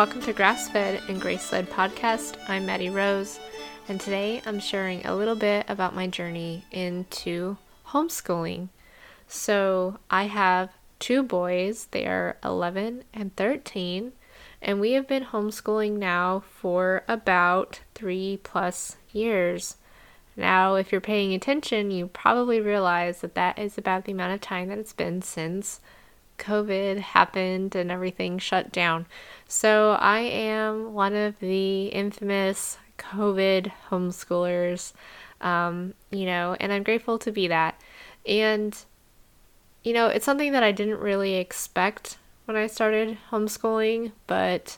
Welcome to Grass Fed and Grace Led Podcast. I'm Maddie Rose, and today I'm sharing a little bit about my journey into homeschooling. So, I have two boys, they are 11 and 13, and we have been homeschooling now for about three plus years. Now, if you're paying attention, you probably realize that that is about the amount of time that it's been since COVID happened and everything shut down. So I am one of the infamous COVID homeschoolers, um, you know, and I'm grateful to be that. And, you know, it's something that I didn't really expect when I started homeschooling, but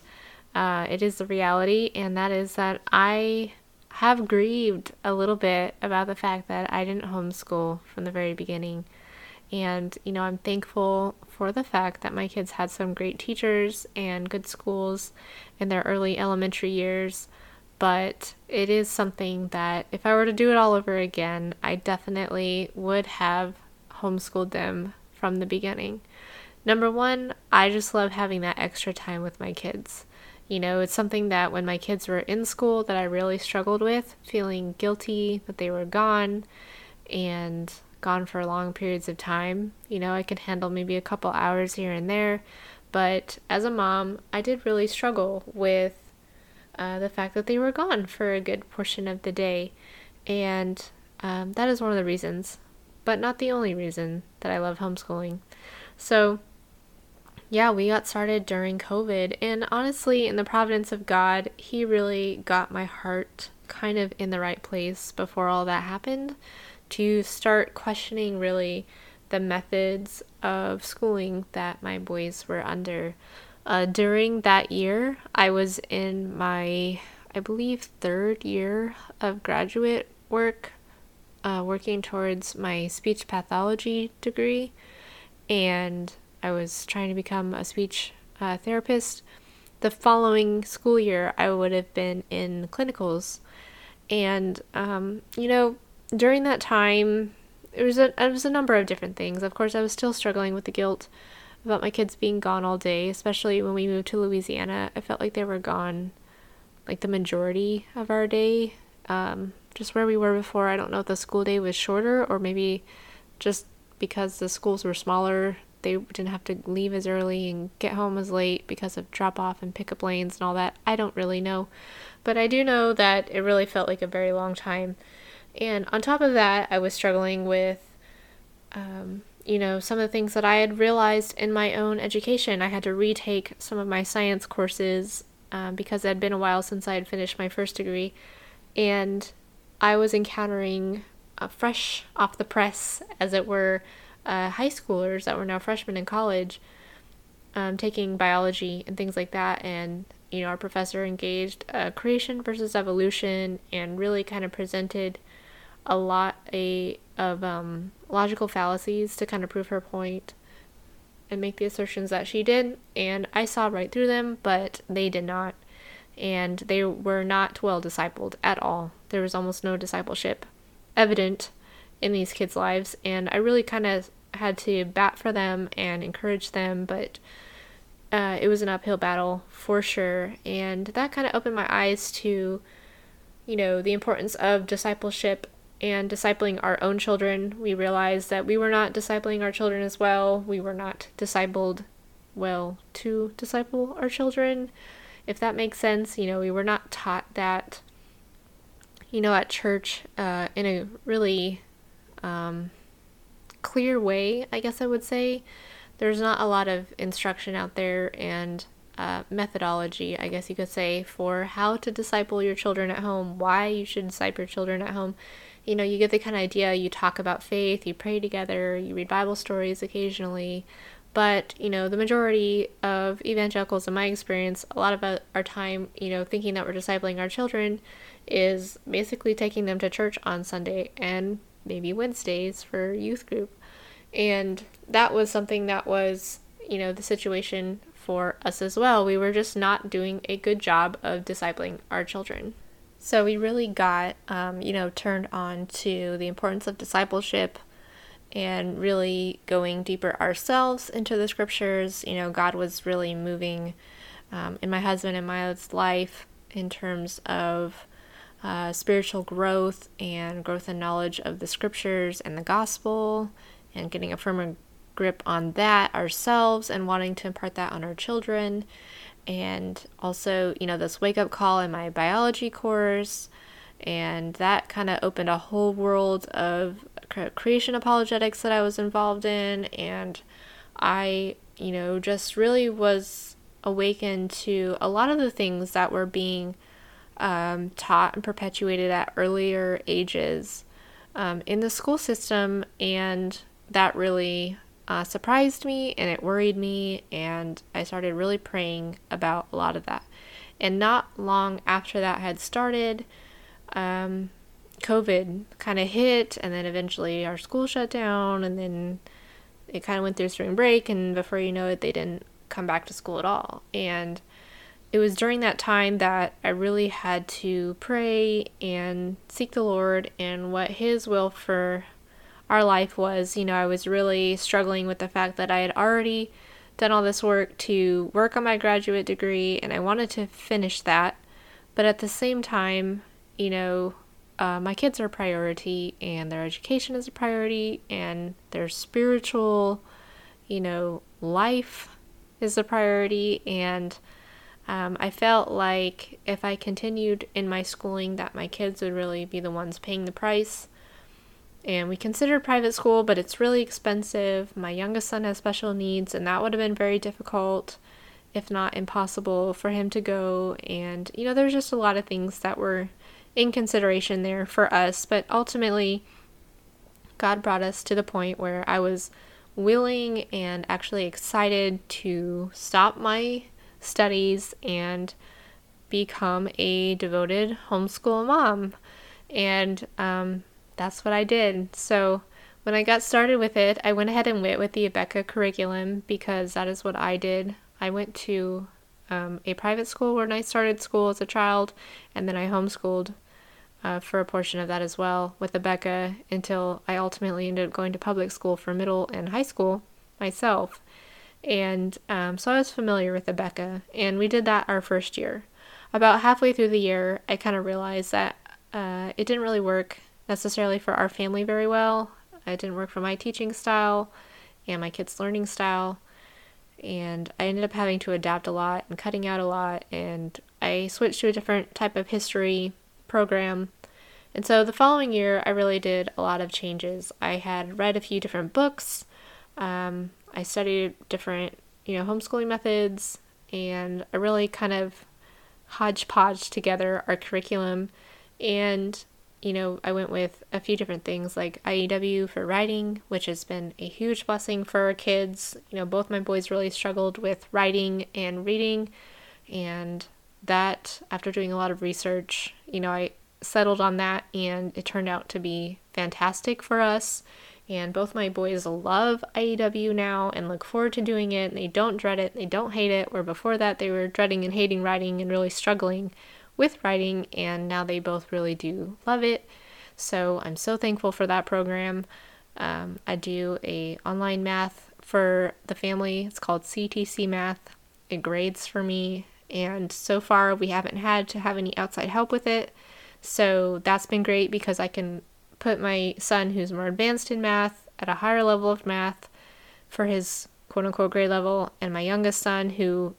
uh, it is the reality, and that is that I have grieved a little bit about the fact that I didn't homeschool from the very beginning. And, you know, I'm thankful for the fact that my kids had some great teachers and good schools in their early elementary years. But it is something that if I were to do it all over again, I definitely would have homeschooled them from the beginning. Number one, I just love having that extra time with my kids. You know, it's something that when my kids were in school that I really struggled with, feeling guilty that they were gone and gone for long periods of time. You know, I could handle maybe a couple hours here and there, but as a mom, I did really struggle with uh, the fact that they were gone for a good portion of the day. And um, that is one of the reasons, but not the only reason that I love homeschooling. So, yeah, we got started during COVID, and honestly, in the providence of God, He really got my heart kind of in the right place before all that happened to start questioning really the methods of schooling that my boys were under. Uh, during that year, I was in my, I believe, third year of graduate work, uh, working towards my speech pathology degree, and I was trying to become a speech uh, therapist. The following school year, I would have been in clinicals. And, um, you know, during that time, it was a it was a number of different things. Of course, I was still struggling with the guilt about my kids being gone all day, especially when we moved to Louisiana. I felt like they were gone like the majority of our day. Um, just where we were before, I don't know if the school day was shorter or maybe just because the schools were smaller, they didn't have to leave as early and get home as late because of drop off and pickup lanes and all that. I don't really know. But I do know that it really felt like a very long time and on top of that, I was struggling with, um, you know, some of the things that I had realized in my own education. I had to retake some of my science courses um, because it had been a while since I had finished my first degree. And I was encountering fresh off the press, as it were, uh, high schoolers that were now freshmen in college um, taking biology and things like that. And, you know, our professor engaged uh, creation versus evolution and really kind of presented a lot a, of um, logical fallacies to kind of prove her point and make the assertions that she did. And I saw right through them, but they did not. And they were not well discipled at all. There was almost no discipleship evident in these kids' lives. And I really kind of had to bat for them and encourage them, but uh, it was an uphill battle for sure. And that kind of opened my eyes to, you know, the importance of discipleship and discipling our own children, we realized that we were not discipling our children as well. We were not discipled well to disciple our children, if that makes sense. You know, we were not taught that, you know, at church uh, in a really um, clear way, I guess I would say. There's not a lot of instruction out there and uh, methodology, I guess you could say, for how to disciple your children at home, why you should disciple your children at home you know, you get the kind of idea, you talk about faith, you pray together, you read Bible stories occasionally. But, you know, the majority of evangelicals, in my experience, a lot of our time, you know, thinking that we're discipling our children is basically taking them to church on Sunday and maybe Wednesdays for youth group. And that was something that was, you know, the situation for us as well. We were just not doing a good job of discipling our children. So we really got, um, you know, turned on to the importance of discipleship and really going deeper ourselves into the scriptures. You know, God was really moving um, in my husband and my life in terms of uh, spiritual growth and growth and knowledge of the scriptures and the gospel and getting a firmer grip on that ourselves and wanting to impart that on our children. And also, you know, this wake up call in my biology course. And that kind of opened a whole world of creation apologetics that I was involved in. And I, you know, just really was awakened to a lot of the things that were being um, taught and perpetuated at earlier ages um, in the school system. And that really uh, surprised me and it worried me. And I started really praying about a lot of that. And not long after that had started, um, COVID kind of hit, and then eventually our school shut down, and then it kind of went through spring break, and before you know it, they didn't come back to school at all. And it was during that time that I really had to pray and seek the Lord and what His will for our life was. You know, I was really struggling with the fact that I had already done all this work to work on my graduate degree and I wanted to finish that. But at the same time, you know, uh, my kids are a priority and their education is a priority and their spiritual, you know, life is a priority. And um, I felt like if I continued in my schooling, that my kids would really be the ones paying the price. And we considered private school, but it's really expensive. My youngest son has special needs, and that would have been very difficult, if not impossible, for him to go. And, you know, there's just a lot of things that were in consideration there for us. But ultimately, God brought us to the point where I was willing and actually excited to stop my studies and become a devoted homeschool mom. And um, that's what I did. So when I got started with it, I went ahead and went with the Abeka curriculum because that is what I did. I went to um, a private school when I started school as a child, and then I homeschooled uh, for a portion of that as well with Abeka until I ultimately ended up going to public school for middle and high school myself. And um, so I was familiar with Abeka, and we did that our first year. About halfway through the year, I kind of realized that uh, it didn't really work necessarily for our family very well. It didn't work for my teaching style and my kids' learning style. And I ended up having to adapt a lot and cutting out a lot. And I switched to a different type of history program. And so the following year, I really did a lot of changes. I had read a few different books. Um, I studied different, you know, homeschooling methods, and I really kind of hodgepodge together our curriculum. And, you know, I went with a few different things like IEW for writing, which has been a huge blessing for our kids. You know, both my boys really struggled with writing and reading, and that after doing a lot of research, you know, I settled on that and it turned out to be fantastic for us. And both my boys love IEW now and look forward to doing it. They don't dread it, they don't hate it. Where before that, they were dreading and hating writing and really struggling with writing. And now they both really do love it. So I'm so thankful for that program. Um, I do a online math for the family. It's called CTC Math. It grades for me and so far we haven't had to have any outside help with it. So that's been great because I can put my son who's more advanced in math at a higher level of math for his quote unquote grade level, and my youngest son who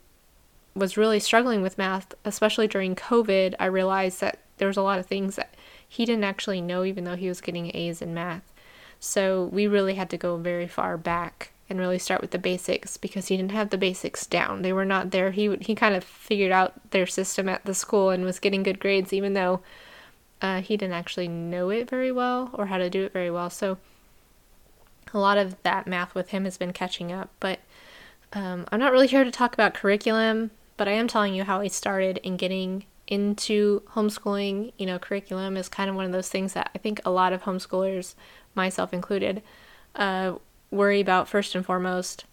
was really struggling with math, especially during COVID, I realized that there was a lot of things that he didn't actually know even though he was getting A's in math. So we really had to go very far back and really start with the basics because he didn't have the basics down. They were not there. He he kind of figured out their system at the school and was getting good grades, even though uh, he didn't actually know it very well or how to do it very well. So a lot of that math with him has been catching up. But um, I'm not really here to talk about curriculum, but I am telling you how I started in getting into homeschooling. You know, curriculum is kind of one of those things that I think a lot of homeschoolers, myself included, uh, worry about first and foremost.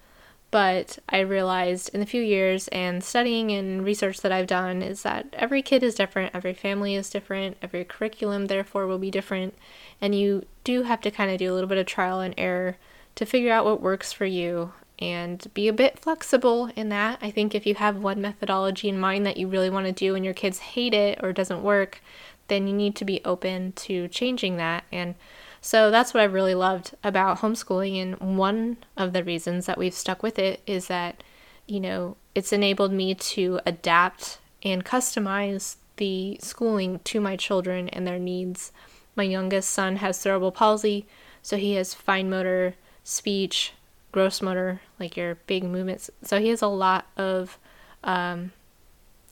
But I realized in the few years and studying and research that I've done is that every kid is different, every family is different, every curriculum, therefore, will be different. And you do have to kind of do a little bit of trial and error to figure out what works for you. And be a bit flexible in that. I think if you have one methodology in mind that you really want to do and your kids hate it or doesn't work, then you need to be open to changing that. And so that's what I really loved about homeschooling. And one of the reasons that we've stuck with it is that, you know, it's enabled me to adapt and customize the schooling to my children and their needs. My youngest son has cerebral palsy, so he has fine motor, speech, gross motor, like your big movements. So he has a lot of um,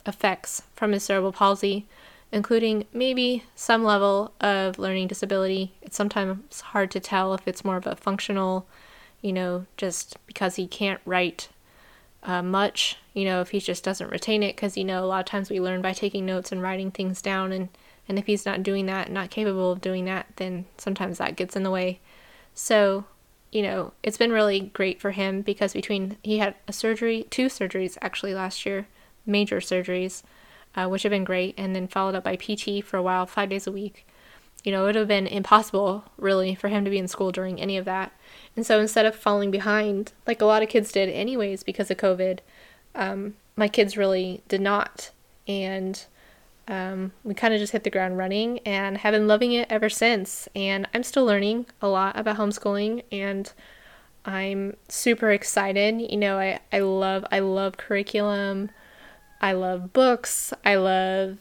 effects from his cerebral palsy, including maybe some level of learning disability. It's sometimes hard to tell if it's more of a functional, you know, just because he can't write uh, much, you know, if he just doesn't retain it, because, you know, a lot of times we learn by taking notes and writing things down. And, and if he's not doing that, not capable of doing that, then sometimes that gets in the way. So you know, it's been really great for him because between he had a surgery, two surgeries actually last year, major surgeries, uh, which have been great, and then followed up by PT for a while, five days a week. You know, it would have been impossible, really, for him to be in school during any of that. And so instead of falling behind, like a lot of kids did, anyways, because of COVID, um, my kids really did not. And um, we kind of just hit the ground running and have been loving it ever since. And I'm still learning a lot about homeschooling and I'm super excited. You know, I, I love I love curriculum. I love books. I love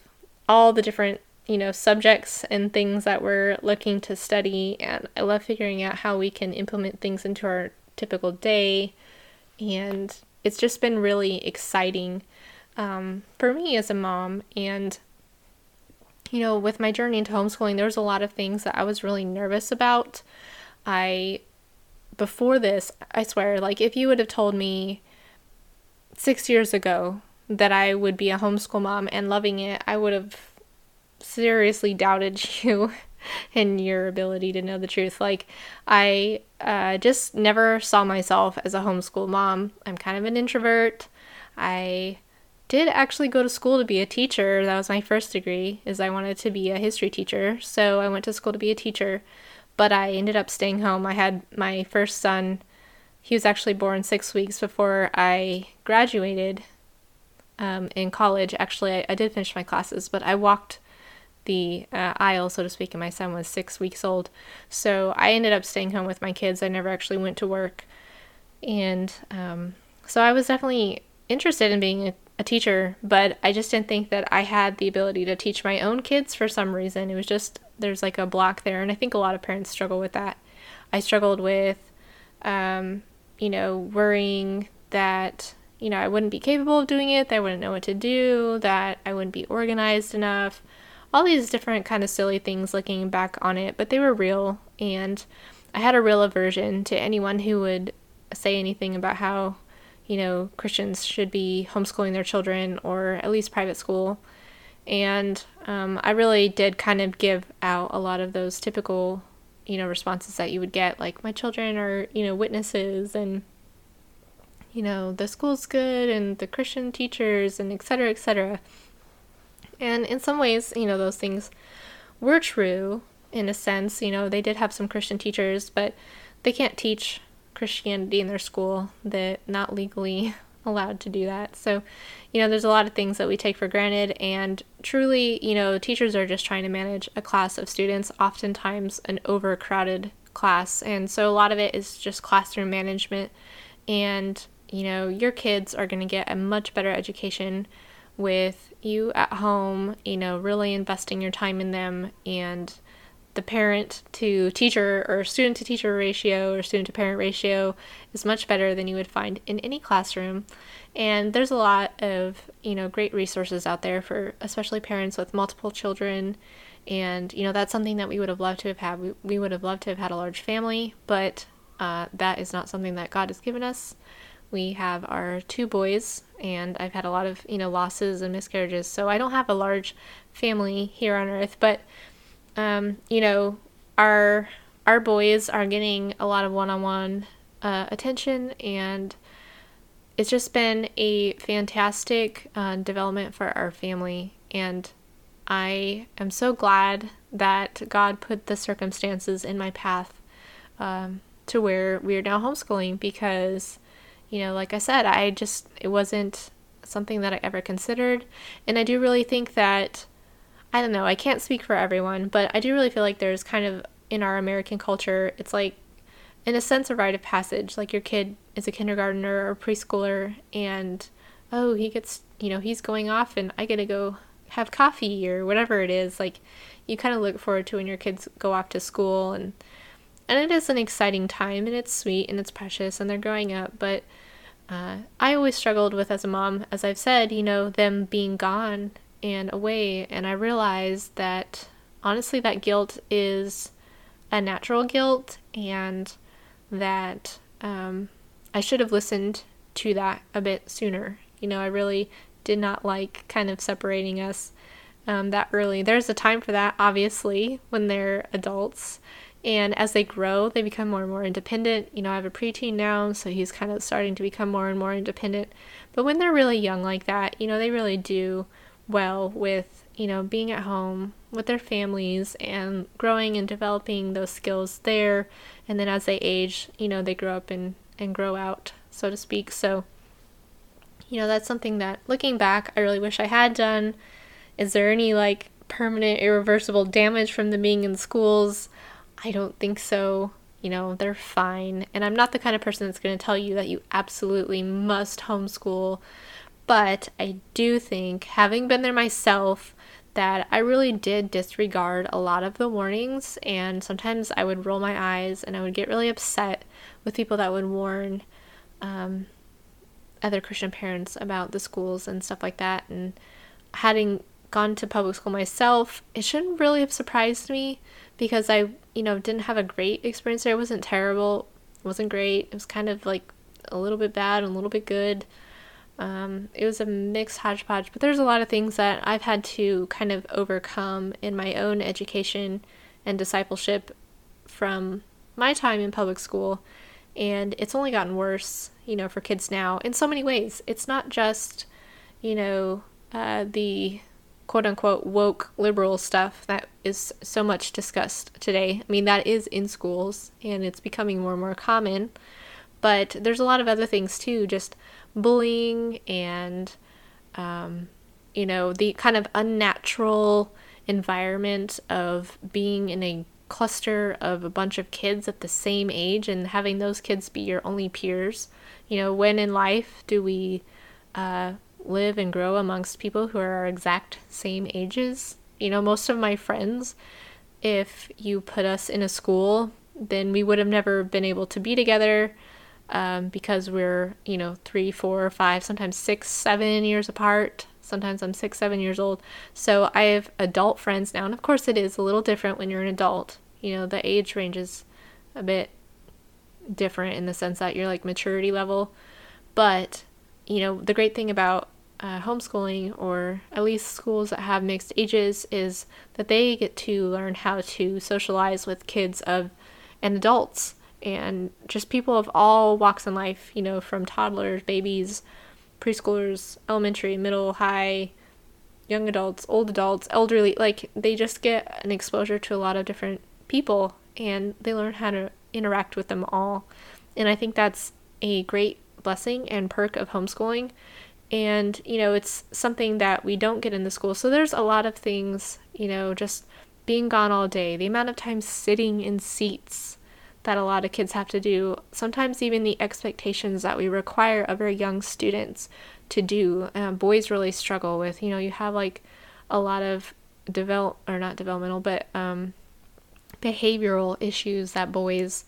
all the different, you know, subjects and things that we're looking to study and I love figuring out how we can implement things into our typical day. And it's just been really exciting um, for me as a mom and you know, with my journey into homeschooling, there was a lot of things that I was really nervous about. I, before this, I swear, like, if you would have told me six years ago that I would be a homeschool mom and loving it, I would have seriously doubted you and your ability to know the truth. Like, I uh, just never saw myself as a homeschool mom. I'm kind of an introvert. I did actually go to school to be a teacher. That was my first degree, is I wanted to be a history teacher. So I went to school to be a teacher, but I ended up staying home. I had my first son. He was actually born six weeks before I graduated um, in college. Actually, I, I, did finish my classes, but I walked the uh, aisle, so to speak, and my son was six weeks old. So I ended up staying home with my kids. I never actually went to work. And um, so I was definitely interested in being a a teacher, but I just didn't think that I had the ability to teach my own kids for some reason. It was just there's like a block there, and I think a lot of parents struggle with that. I struggled with, um, you know, worrying that you know I wouldn't be capable of doing it, that I wouldn't know what to do, that I wouldn't be organized enough. All these different kind of silly things looking back on it, but they were real, and I had a real aversion to anyone who would say anything about how you know, Christians should be homeschooling their children or at least private school. And um, I really did kind of give out a lot of those typical, you know, responses that you would get, like, my children are, you know, witnesses and, you know, the school's good and the Christian teachers and et cetera, et cetera. And in some ways, you know, those things were true in a sense. You know, they did have some Christian teachers, but they can't teach Christianity in their school that not legally allowed to do that. So, you know, there's a lot of things that we take for granted and truly, you know, teachers are just trying to manage a class of students, oftentimes an overcrowded class. And so a lot of it is just classroom management and, you know, your kids are going to get a much better education with you at home, you know, really investing your time in them and the parent to teacher or student to teacher ratio or student to parent ratio is much better than you would find in any classroom. And there's a lot of, you know, great resources out there for especially parents with multiple children. And, you know, that's something that we would have loved to have had. We, we would have loved to have had a large family, but uh, that is not something that God has given us. We have our two boys, and I've had a lot of, you know, losses and miscarriages. So I don't have a large family here on earth, but um, you know, our our boys are getting a lot of one-on-one uh, attention, and it's just been a fantastic uh, development for our family. And I am so glad that God put the circumstances in my path um, to where we are now homeschooling because you know, like I said, I just, it wasn't something that I ever considered. And I do really think that, I don't know, I can't speak for everyone, but I do really feel like there's kind of in our American culture, it's like, in a sense, a rite of passage. Like your kid is a kindergartner or preschooler, and oh, he gets, you know, he's going off, and I get to go have coffee or whatever it is. Like you kind of look forward to when your kids go off to school, and and it is an exciting time, and it's sweet and it's precious, and they're growing up, but. Uh, I always struggled with as a mom, as I've said, you know, them being gone and away, and I realized that honestly, that guilt is a natural guilt and that um, I should have listened to that a bit sooner. You know, I really did not like kind of separating us um, that early. There's a time for that, obviously, when they're adults. And as they grow, they become more and more independent. You know, I have a preteen now, so he's kind of starting to become more and more independent. But when they're really young like that, you know, they really do well with you know, being at home with their families and growing and developing those skills there. And then as they age, you know, they grow up and, and grow out, so to speak. So, you know, that's something that looking back, I really wish I had done. Is there any like permanent, irreversible damage from them being in schools? I don't think so. You know, they're fine. And I'm not the kind of person that's going to tell you that you absolutely must homeschool. But I do think, having been there myself, that I really did disregard a lot of the warnings, and sometimes I would roll my eyes and I would get really upset with people that would warn um, other Christian parents about the schools and stuff like that. And having gone to public school myself, it shouldn't really have surprised me because I, you know, didn't have a great experience there. It wasn't terrible, it wasn't great. It was kind of like a little bit bad and a little bit good. Um, it was a mixed hodgepodge, but there's a lot of things that I've had to kind of overcome in my own education and discipleship from my time in public school. And it's only gotten worse, you know, for kids now in so many ways. It's not just, you know, uh, the quote unquote woke liberal stuff that is so much discussed today. I mean, that is in schools and it's becoming more and more common. But there's a lot of other things too, just bullying and, um, you know, the kind of unnatural environment of being in a cluster of a bunch of kids at the same age and having those kids be your only peers. You know, when in life do we uh, live and grow amongst people who are our exact same ages? You know, most of my friends, if you put us in a school, then we would have never been able to be together um, because we're, you know, three, four, five, sometimes six, seven years apart. Sometimes I'm six, seven years old. So I have adult friends now. And of course, it is a little different when you're an adult. You know, the age range is a bit different in the sense that you're like maturity level. But, you know, the great thing about uh, homeschooling or at least schools that have mixed ages is that they get to learn how to socialize with kids of and adults and just people of all walks in life, you know, from toddlers, babies, preschoolers, elementary, middle, high, young adults, old adults, elderly, like they just get an exposure to a lot of different people and they learn how to interact with them all. And I think that's a great blessing and perk of homeschooling. And, you know, it's something that we don't get in the school. So there's a lot of things, you know, just being gone all day, the amount of time sitting in seats that a lot of kids have to do, sometimes even the expectations that we require of our young students to do. Um, boys really struggle with, you know, you have like a lot of develop or not developmental, but um, behavioral issues that boys,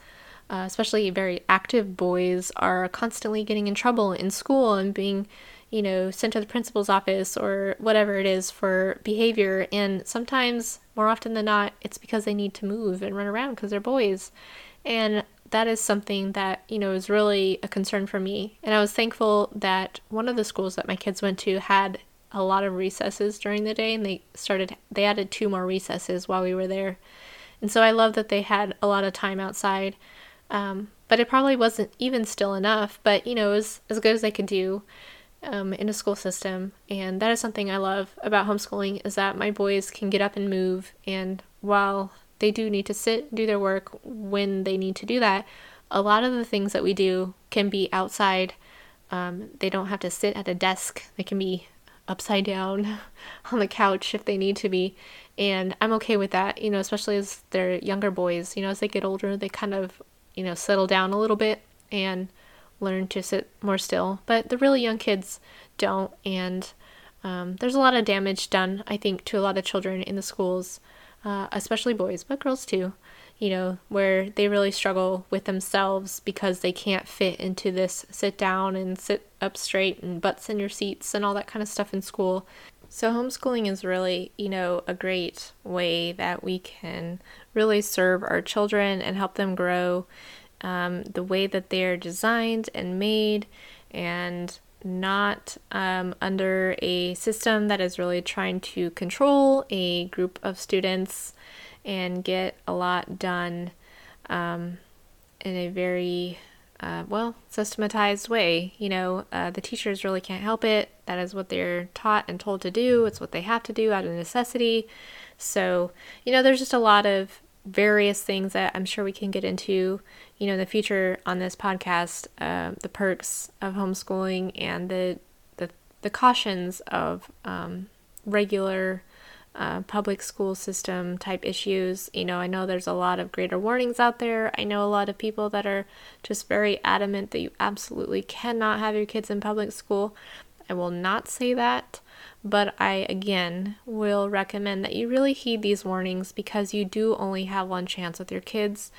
uh, especially very active boys, are constantly getting in trouble in school and being, you know, sent to the principal's office or whatever it is for behavior. And sometimes, more often than not, it's because they need to move and run around because they're boys. And that is something that, you know, is really a concern for me. And I was thankful that one of the schools that my kids went to had a lot of recesses during the day and they started they added two more recesses while we were there. And so I love that they had a lot of time outside. Um, but it probably wasn't even still enough, but you know, it was as good as they could do um, in a school system. And that is something I love about homeschooling is that my boys can get up and move and while they do need to sit, do their work when they need to do that. A lot of the things that we do can be outside Um, they don't have to sit at a desk. They can be upside down on the couch if they need to be. And I'm okay with that, you know, especially as they're younger boys. You know, as they get older, they kind of, you know, settle down a little bit and learn to sit more still. But the really young kids don't. And um, there's a lot of damage done, I think, to a lot of children in the schools, uh, especially boys, but girls too you know, where they really struggle with themselves because they can't fit into this sit down and sit up straight and butts in your seats and all that kind of stuff in school. So, homeschooling is really, you know, a great way that we can really serve our children and help them grow um, the way that they're designed and made and not um, under a system that is really trying to control a group of students and get a lot done um, in a very uh, well systematized way. You know, uh, the teachers really can't help it. That is what they're taught and told to do. It's what they have to do out of necessity. So, you know, there's just a lot of various things that I'm sure we can get into, you know, in the future on this podcast. Uh, the perks of homeschooling and the the, the cautions of um, regular uh, public school system type issues. You know, I know there's a lot of greater warnings out there. I know a lot of people that are just very adamant that you absolutely cannot have your kids in public school. I will not say that, but I again will recommend that you really heed these warnings because you do only have one chance with your kids.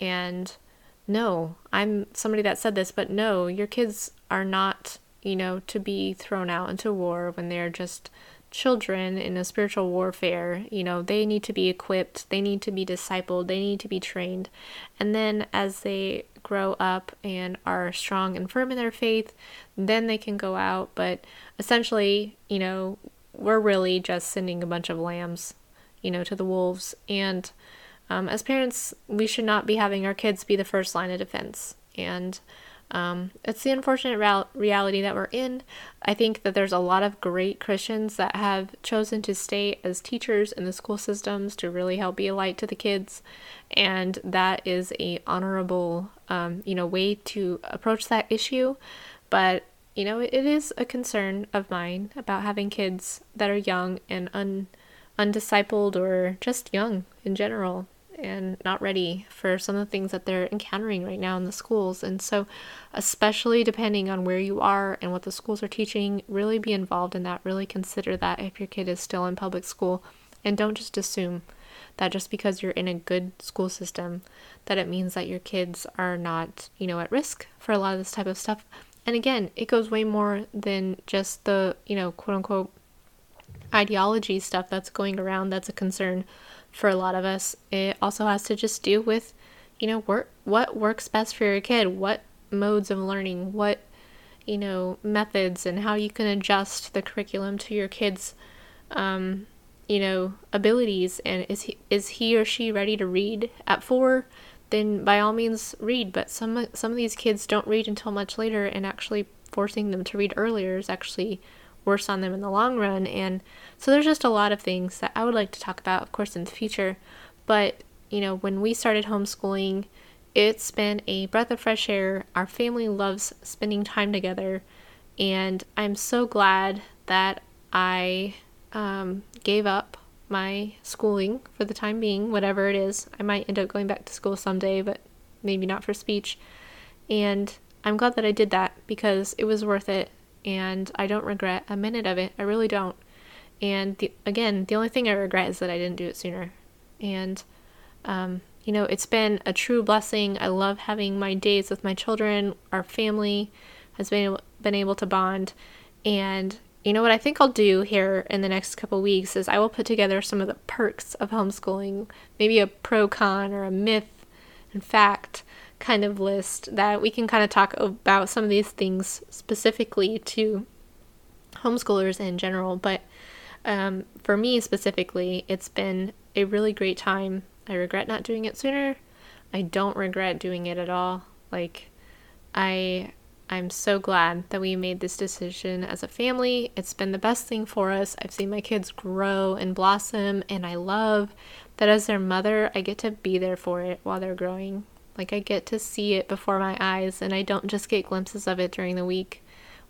And no, I'm somebody that said this, but no, your kids are not, you know, to be thrown out into war when they're just children in a spiritual warfare, you know, they need to be equipped, they need to be discipled, they need to be trained. And then as they grow up and are strong and firm in their faith, then they can go out. But essentially, you know, we're really just sending a bunch of lambs, you know, to the wolves. And um, as parents, we should not be having our kids be the first line of defense. And um, it's the unfortunate real- reality that we're in. I think that there's a lot of great Christians that have chosen to stay as teachers in the school systems to really help be a light to the kids, and that is a honorable, um, you know, way to approach that issue. But you know, it is a concern of mine about having kids that are young and un undiscipled or just young in general and not ready for some of the things that they're encountering right now in the schools. And so, especially depending on where you are and what the schools are teaching, really be involved in that. Really consider that if your kid is still in public school. And don't just assume that just because you're in a good school system, that it means that your kids are not, you know, at risk for a lot of this type of stuff. And again, it goes way more than just the, you know, quote unquote ideology stuff that's going around that's a concern for a lot of us. It also has to just do with, you know, work what works best for your kid, what modes of learning, what you know methods, and how you can adjust the curriculum to your kids, um, you know, abilities. And is he is he or she ready to read at four? Then by all means read. But some some of these kids don't read until much later, and actually forcing them to read earlier is actually worse on them in the long run. And so there's just a lot of things that I would like to talk about, of course, in the future. But, you know, when we started homeschooling, it's been a breath of fresh air. Our family loves spending time together. And I'm so glad that I um, gave up my schooling for the time being, whatever it is. I might end up going back to school someday, but maybe not for speech. And I'm glad that I did that because it was worth it and I don't regret a minute of it. I really don't. And the, again, the only thing I regret is that I didn't do it sooner. And, um, you know, it's been a true blessing. I love having my days with my children. Our family has been able, been able to bond. And you know what I think I'll do here in the next couple weeks is I will put together some of the perks of homeschooling, maybe a pro con or a myth and fact kind of list that we can kind of talk about some of these things specifically to homeschoolers in general. But um, for me specifically, it's been a really great time. I regret not doing it sooner. I don't regret doing it at all. Like, I I'm so glad that we made this decision as a family. It's been the best thing for us. I've seen my kids grow and blossom, and I love that as their mother, I get to be there for it while they're growing. Like I get to see it before my eyes and I don't just get glimpses of it during the week.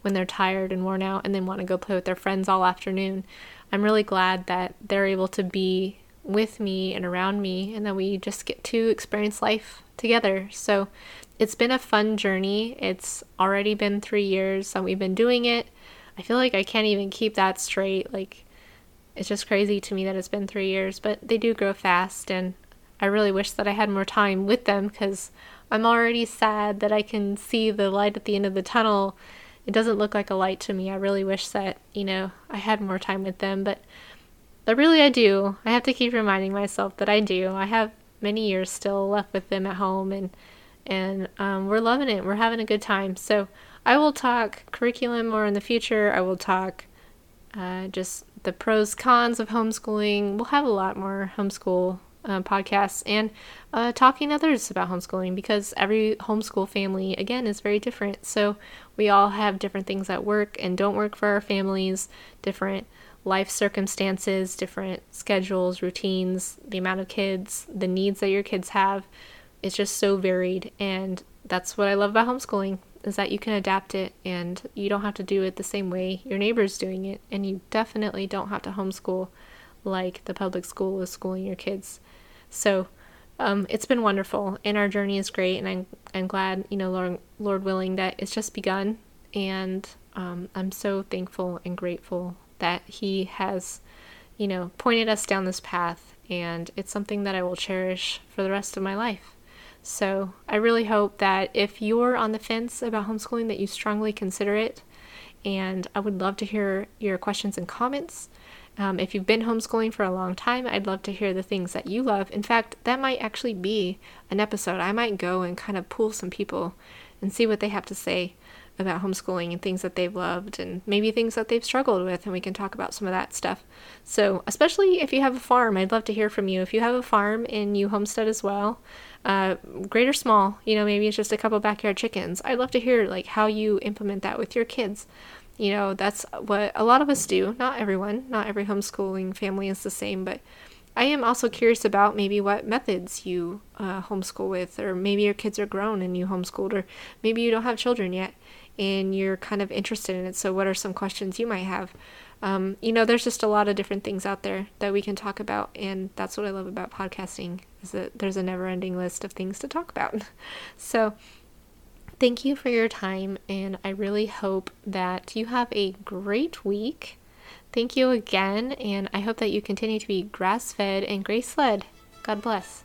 when they're tired and worn out and then want to go play with their friends all afternoon. I'm really glad that they're able to be with me and around me and that we just get to experience life together. So it's been a fun journey. It's already been three years that we've been doing it. I feel like I can't even keep that straight. Like, it's just crazy to me that it's been three years, but they do grow fast, and I really wish that I had more time with them because I'm already sad that I can see the light at the end of the tunnel. It doesn't look like a light to me. I really wish that, you know, I had more time with them, but but really I do. I have to keep reminding myself that I do. I have many years still left with them at home and and um, we're loving it. We're having a good time. So I will talk curriculum more in the future. I will talk uh, just the pros cons of homeschooling. We'll have a lot more homeschool uh, podcasts and uh, talking others about homeschooling because every homeschool family, again, is very different. So we all have different things that work and don't work for our families, different life circumstances, different schedules, routines, the amount of kids, the needs that your kids have. It's just so varied. And that's what I love about homeschooling is that you can adapt it and you don't have to do it the same way your neighbor's doing it. And you definitely don't have to homeschool like the public school is schooling your kids. So um, it's been wonderful, and our journey is great, and I'm I'm glad, you know, Lord, Lord willing, that it's just begun, and um, I'm so thankful and grateful that He has, you know, pointed us down this path, and it's something that I will cherish for the rest of my life. So I really hope that if you're on the fence about homeschooling, that you strongly consider it, and I would love to hear your questions and comments. Um, if you've been homeschooling for a long time, I'd love to hear the things that you love. In fact, that might actually be an episode. I might go and kind of pull some people and see what they have to say about homeschooling and things that they've loved and maybe things that they've struggled with, and we can talk about some of that stuff. So, especially if you have a farm, I'd love to hear from you. If you have a farm and you homestead as well, uh, great or small, you know, maybe it's just a couple backyard chickens. I'd love to hear like how you implement that with your kids. You know, that's what a lot of us do. Not everyone, not every homeschooling family is the same, but I am also curious about maybe what methods you uh, homeschool with, or maybe your kids are grown and you homeschooled, or maybe you don't have children yet and you're kind of interested in it. So, what are some questions you might have? Um, you know, there's just a lot of different things out there that we can talk about, and that's what I love about podcasting is that there's a never-ending list of things to talk about. so, Thank you for your time, and I really hope that you have a great week. Thank you again, and I hope that you continue to be grass fed and grace led. God bless.